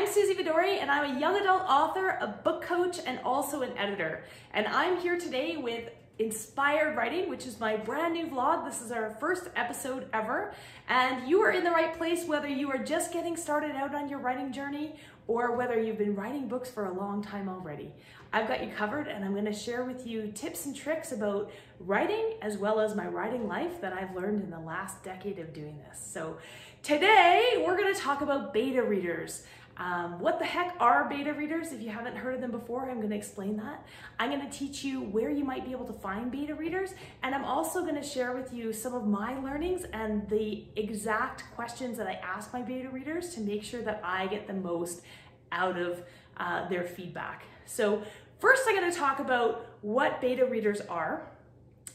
I'm Suzy Vadori and I'm a young adult author, a book coach, and also an editor. And I'm here today with Inspired Writing, which is my brand new vlog. This is our first episode ever. And you are in the right place whether you are just getting started out on your writing journey or whether you've been writing books for a long time already. I've got you covered and I'm gonna share with you tips and tricks about writing as well as my writing life that I've learned in the last decade of doing this. So today we're gonna talk about beta readers. Um, what the heck are beta readers? If you haven't heard of them before, I'm going to explain that. I'm going to teach you where you might be able to find beta readers, and I'm also going to share with you some of my learnings and the exact questions that I ask my beta readers to make sure that I get the most out of uh, their feedback. So first I'm going to talk about what beta readers are.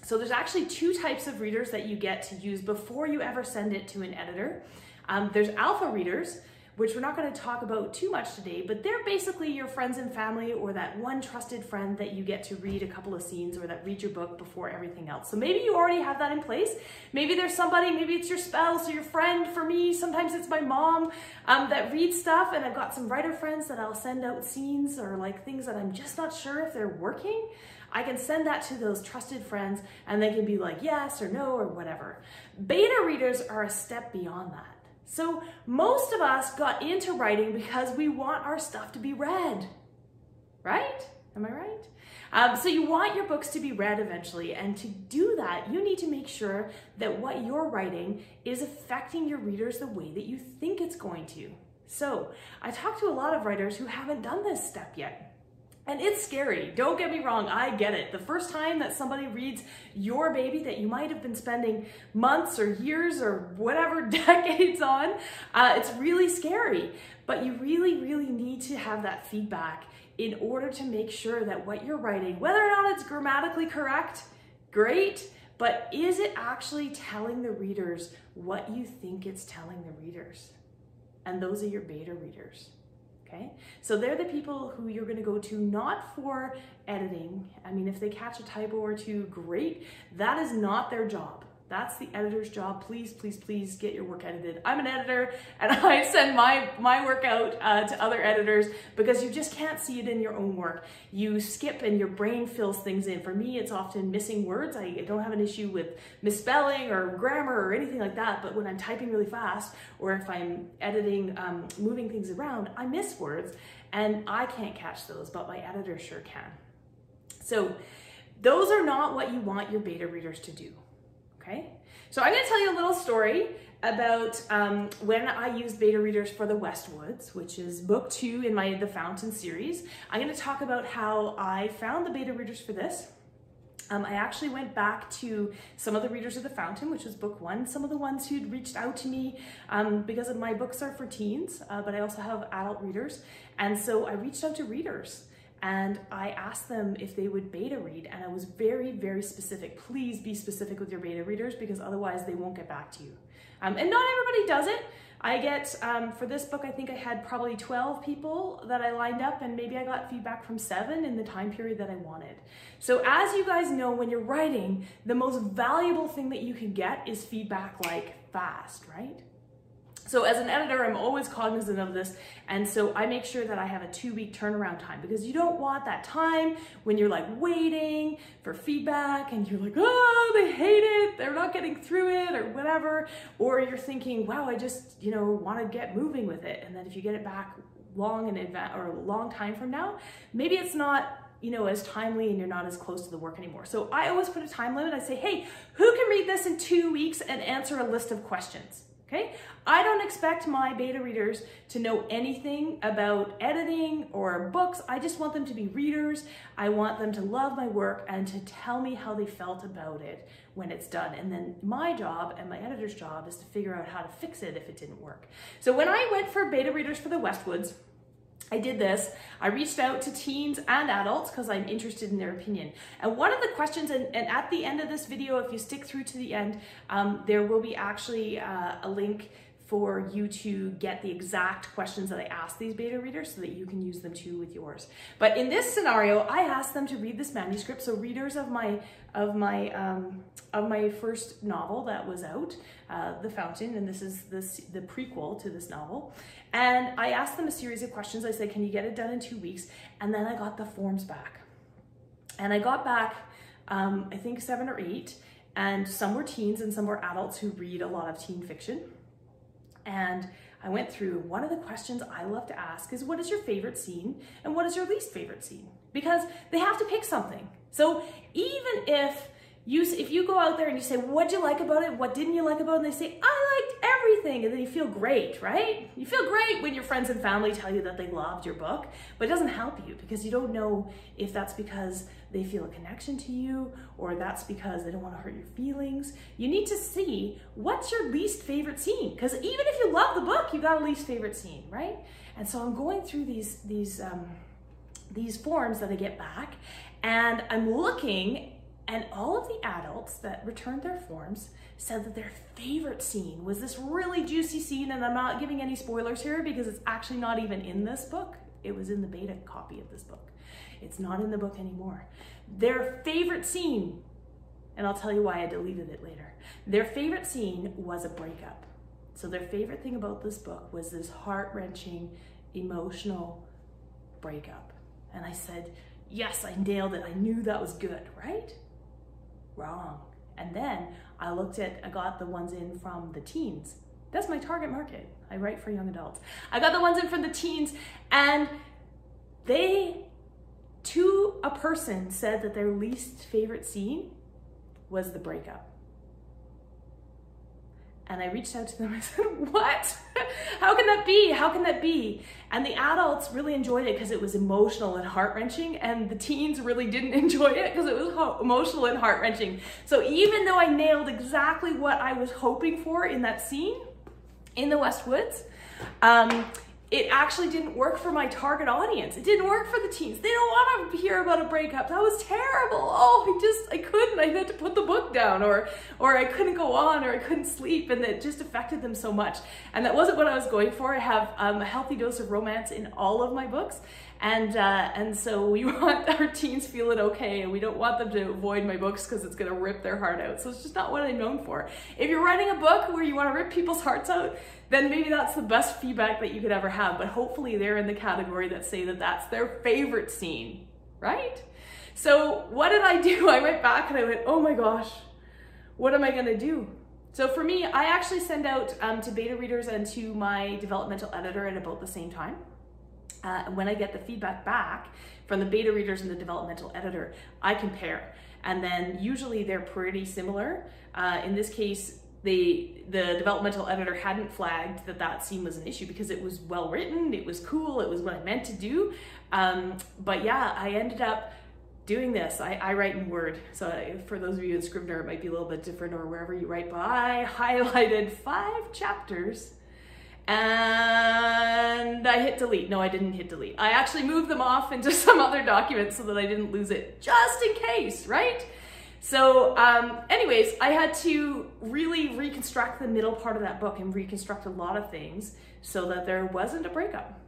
So there's actually two types of readers that you get to use before you ever send it to an editor. Um, there's alpha readers, which we're not going to talk about too much today, but they're basically your friends and family or that one trusted friend that you get to read a couple of scenes or that read your book before everything else. So maybe you already have that in place. Maybe there's somebody, maybe it's your spouse or your friend. For me, sometimes it's my mom um, that reads stuff, and I've got some writer friends that I'll send out scenes or like things that I'm just not sure if they're working. I can send that to those trusted friends and they can be like yes or no or whatever. Beta readers are a step beyond that. So most of us got into writing because we want our stuff to be read, right? Am I right? Um, so you want your books to be read eventually, and to do that, you need to make sure that what you're writing is affecting your readers the way that you think it's going to. So I talk to a lot of writers who haven't done this step yet. And it's scary. Don't get me wrong, I get it. The first time that somebody reads your baby that you might have been spending months or years or whatever decades on, uh, it's really scary. But you really, really need to have that feedback in order to make sure that what you're writing, whether or not it's grammatically correct, great, but is it actually telling the readers what you think it's telling the readers? And those are your beta readers okay? So they're the people who you're gonna go to not for editing. I mean, if they catch a typo or two, great. That is not their job. That's the editor's job. Please, please, please get your work edited. I'm an editor and I send my, my work out uh, to other editors because you just can't see it in your own work. You skip and your brain fills things in. For me, it's often missing words. I don't have an issue with misspelling or grammar or anything like that, but when I'm typing really fast or if I'm editing, um, moving things around, I miss words and I can't catch those, but my editor sure can. So those are not what you want your beta readers to do okay? So I'm gonna tell you a little story about um, when I used beta readers for the Westwoods, which is book two in my The Fountain series. I'm gonna talk about how I found the beta readers for this. Um, I actually went back to some of the readers of The Fountain, which was book one, some of the ones who'd reached out to me um, because my books are for teens, uh, but I also have adult readers. And so I reached out to readers and I asked them if they would beta read and I was very, very specific. Please be specific with your beta readers because otherwise they won't get back to you. Um, and not everybody does it. I get, um, for this book, I think I had probably 12 people that I lined up and maybe I got feedback from seven in the time period that I wanted. So as you guys know, when you're writing, the most valuable thing that you can get is feedback like fast, right? So as an editor, I'm always cognizant of this. And so I make sure that I have a two week turnaround time because you don't want that time when you're like waiting for feedback and you're like, oh, they hate it. They're not getting through it or whatever. Or you're thinking, wow, I just, you know, want to get moving with it. And then if you get it back long in advance or a long time from now, maybe it's not you know, as timely and you're not as close to the work anymore. So I always put a time limit. I say, hey, who can read this in two weeks and answer a list of questions? Okay, I don't expect my beta readers to know anything about editing or books. I just want them to be readers. I want them to love my work and to tell me how they felt about it when it's done. And then my job and my editor's job is to figure out how to fix it if it didn't work. So when I went for beta readers for the Westwoods, I did this. I reached out to teens and adults because I'm interested in their opinion. And one of the questions, and, and, at the end of this video, if you stick through to the end, um, there will be actually uh, a link for you to get the exact questions that I ask these beta readers so that you can use them too with yours. But in this scenario, I asked them to read this manuscript. So readers of my of my um, of my first novel that was out, uh, The Fountain, and this is this the prequel to this novel. And I asked them a series of questions. I said, "Can you get it done in two weeks?" And then I got the forms back, and I got back, um, I think seven or eight. And some were teens and some were adults who read a lot of teen fiction. And I went through one of the questions I love to ask is what is your favorite scene and what is your least favorite scene? Because they have to pick something. So even if you if you go out there and you say what'd you like about it what didn't you like about it and they say i liked everything and then you feel great right you feel great when your friends and family tell you that they loved your book but it doesn't help you because you don't know if that's because they feel a connection to you or that's because they don't want to hurt your feelings you need to see what's your least favorite scene because even if you love the book you've got a least favorite scene right and so i'm going through these these um, these forms that i get back and i'm looking and all of the adults that returned their forms said that their favorite scene was this really juicy scene. And I'm not giving any spoilers here because it's actually not even in this book. It was in the beta copy of this book. It's not in the book anymore. Their favorite scene, and I'll tell you why I deleted it later. Their favorite scene was a breakup. So their favorite thing about this book was this heart-wrenching, emotional breakup. And I said, yes, I nailed it. I knew that was good, right? wrong. And then I looked at, I got the ones in from the teens. That's my target market. I write for young adults. I got the ones in for the teens and they, to a person, said that their least favorite scene was the breakup. And I reached out to them. I said, What? How can that be? How can that be? And the adults really enjoyed it because it was emotional and heart wrenching, and the teens really didn't enjoy it because it was emotional and heart wrenching. So even though I nailed exactly what I was hoping for in that scene in the Westwoods, um, it actually didn't work for my target audience. It didn't work for the teens. They don't want to hear about a breakup. That was terrible. Oh, I just I couldn't. I had to put the book down or or I couldn't go on or I couldn't sleep and it just affected them so much. And that wasn't what I was going for. I have um, a healthy dose of romance in all of my books. And uh, and so we want our teens feeling okay, and we don't want them to avoid my books because it's going to rip their heart out. So it's just not what I'm known for. If you're writing a book where you want to rip people's hearts out, then maybe that's the best feedback that you could ever have. But hopefully they're in the category that say that that's their favorite scene, right? So what did I do? I went back and I went, oh my gosh, what am I going to do? So for me, I actually send out um, to beta readers and to my developmental editor at about the same time uh, when I get the feedback back from the beta readers and the developmental editor, I compare. And then usually they're pretty similar. Uh, in this case, the the developmental editor hadn't flagged that that scene was an issue because it was well written, it was cool, it was what I meant to do. Um, but yeah, I ended up doing this. I, I write in Word, so for those of you in Scrivener, it might be a little bit different or wherever you write. But I highlighted five chapters and I hit delete. No, I didn't hit delete. I actually moved them off into some other document so that I didn't lose it, just in case, right? So um, anyways, I had to really reconstruct the middle part of that book and reconstruct a lot of things so that there wasn't a breakup.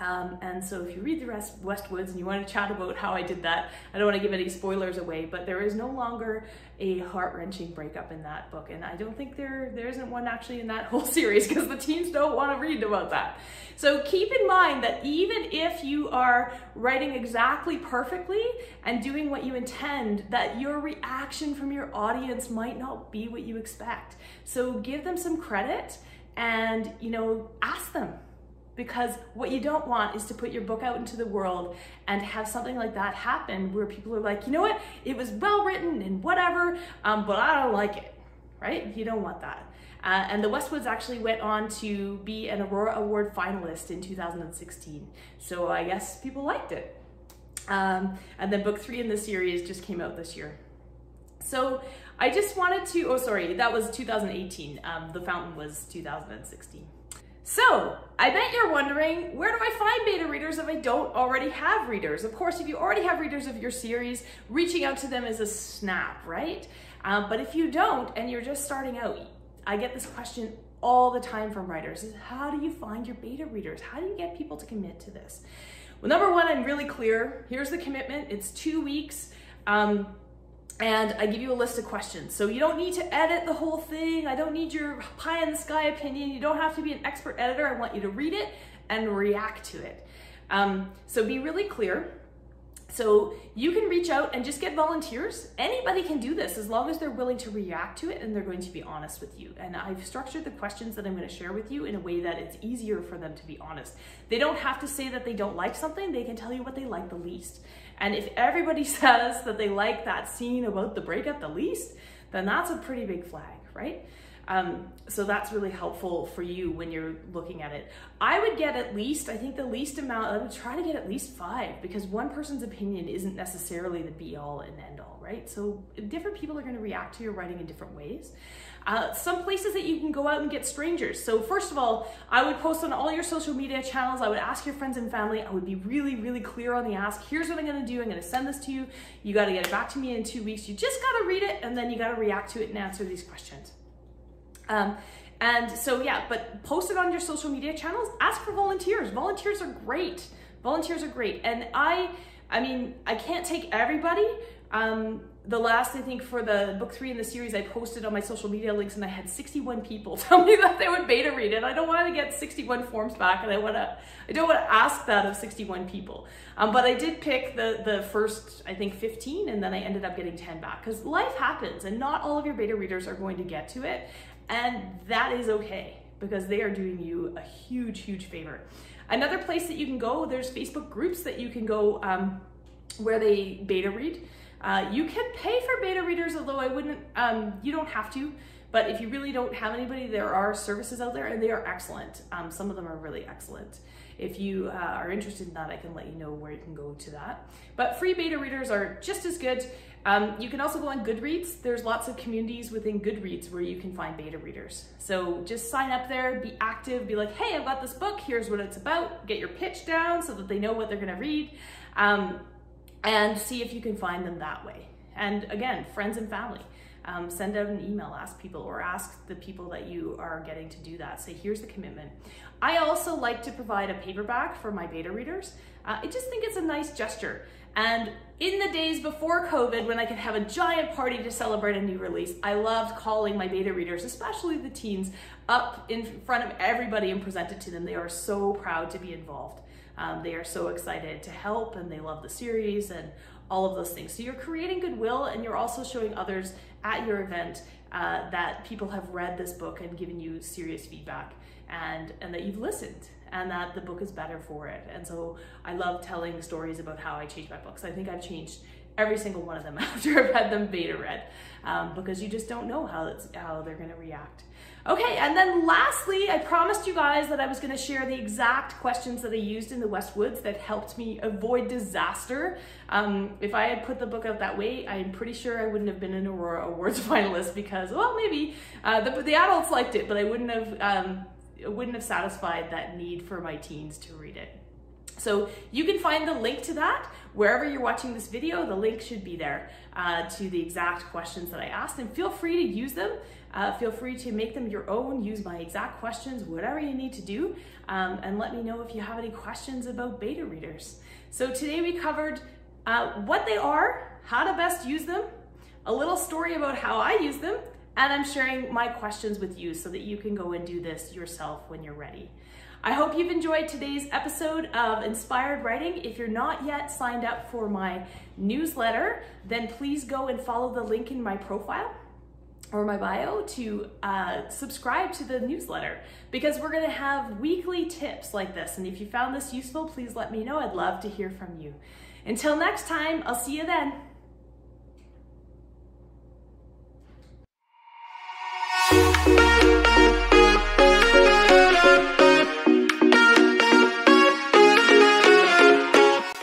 Um, and so if you read the rest Westwoods and you want to chat about how I did that, I don't want to give any spoilers away, but there is no longer a heart-wrenching breakup in that book. And I don't think there there isn't one actually in that whole series because the teens don't want to read about that. So keep in mind that even if you are writing exactly perfectly and doing what you intend, that your reaction from your audience might not be what you expect. So give them some credit and, you know, ask them because what you don't want is to put your book out into the world and have something like that happen where people are like, you know what, it was well written and whatever, um, but I don't like it, right? You don't want that. Uh, and the Westwoods actually went on to be an Aurora Award finalist in 2016. So I guess people liked it. Um, and then book three in the series just came out this year. So I just wanted to, oh, sorry, that was 2018. Um, the Fountain was 2016. So, I bet you're wondering, where do I find beta readers if I don't already have readers? Of course, if you already have readers of your series, reaching out to them is a snap, right? Um, but if you don't and you're just starting out, I get this question all the time from writers is how do you find your beta readers? How do you get people to commit to this? Well, number one, I'm really clear. Here's the commitment. It's two weeks. Um, and I give you a list of questions. So you don't need to edit the whole thing. I don't need your pie in the sky opinion. You don't have to be an expert editor. I want you to read it and react to it. Um, so be really clear. So you can reach out and just get volunteers. Anybody can do this as long as they're willing to react to it and they're going to be honest with you. And I've structured the questions that I'm going to share with you in a way that it's easier for them to be honest. They don't have to say that they don't like something, they can tell you what they like the least. And if everybody says that they like that scene about the breakup the least, then that's a pretty big flag, right? Um, so that's really helpful for you when you're looking at it. I would get at least, I think the least amount, I would try to get at least five because one person's opinion isn't necessarily the be all and end all, right? So different people are going to react to your writing in different ways. Uh, some places that you can go out and get strangers. So first of all, I would post on all your social media channels. I would ask your friends and family. I would be really, really clear on the ask. Here's what I'm going to do. I'm going to send this to you. You got to get it back to me in two weeks. You just got to read it and then you got to react to it and answer these questions. Um, and so, yeah, but post it on your social media channels. Ask for volunteers. Volunteers are great. Volunteers are great. And I, I mean, I can't take everybody. Um, the last, I think, for the book three in the series, I posted on my social media links and I had 61 people tell me that they would beta read it. I don't want to get 61 forms back and I want to, I don't want to ask that of 61 people. Um, but I did pick the, the first, I think, 15 and then I ended up getting 10 back because life happens and not all of your beta readers are going to get to it. And that is okay because they are doing you a huge, huge favor. Another place that you can go, there's Facebook groups that you can go um, where they beta read. Uh, you can pay for beta readers, although I wouldn't, um, you don't have to. But if you really don't have anybody, there are services out there and they are excellent. Um, some of them are really excellent. If you uh, are interested in that, I can let you know where you can go to that. But free beta readers are just as good. Um, you can also go on Goodreads. There's lots of communities within Goodreads where you can find beta readers. So just sign up there, be active, be like, hey, I've got this book, here's what it's about. Get your pitch down so that they know what they're gonna read. Um, and see if you can find them that way. And again, friends and family. Um, send out an email, ask people, or ask the people that you are getting to do that. Say, here's the commitment. I also like to provide a paperback for my beta readers. Uh, I just think it's a nice gesture. And in the days before COVID, when I could have a giant party to celebrate a new release, I loved calling my beta readers, especially the teens, up in front of everybody and present it to them. They are so proud to be involved. Um, they are so excited to help and they love the series and all of those things. So you're creating goodwill and you're also showing others at your event uh, that people have read this book and given you serious feedback and, and that you've listened and that the book is better for it. And so I love telling stories about how I changed my books. I think I've changed every single one of them after I've had them beta read um, because you just don't know how, it's, how they're to react. Okay, and then lastly, I promised you guys that I was to share the exact questions that I used in the Westwoods that helped me avoid disaster. Um, if I had put the book out that way, I'm pretty sure I wouldn't have been an Aurora Awards finalist because, well, maybe uh, the, the adults liked it, but I wouldn't have um, wouldn't have satisfied that need for my teens to read it. So you can find the link to that wherever you're watching this video. The link should be there uh, to the exact questions that I asked and feel free to use them. Uh, feel free to make them your own, use my exact questions, whatever you need to do, um, and let me know if you have any questions about beta readers. So today we covered uh, what they are, how to best use them, a little story about how I use them, and I'm sharing my questions with you so that you can go and do this yourself when you're ready. I hope you've enjoyed today's episode of Inspired Writing. If you're not yet signed up for my newsletter, then please go and follow the link in my profile or my bio to uh, subscribe to the newsletter because we're going to have weekly tips like this. And if you found this useful, please let me know. I'd love to hear from you. Until next time, I'll see you then.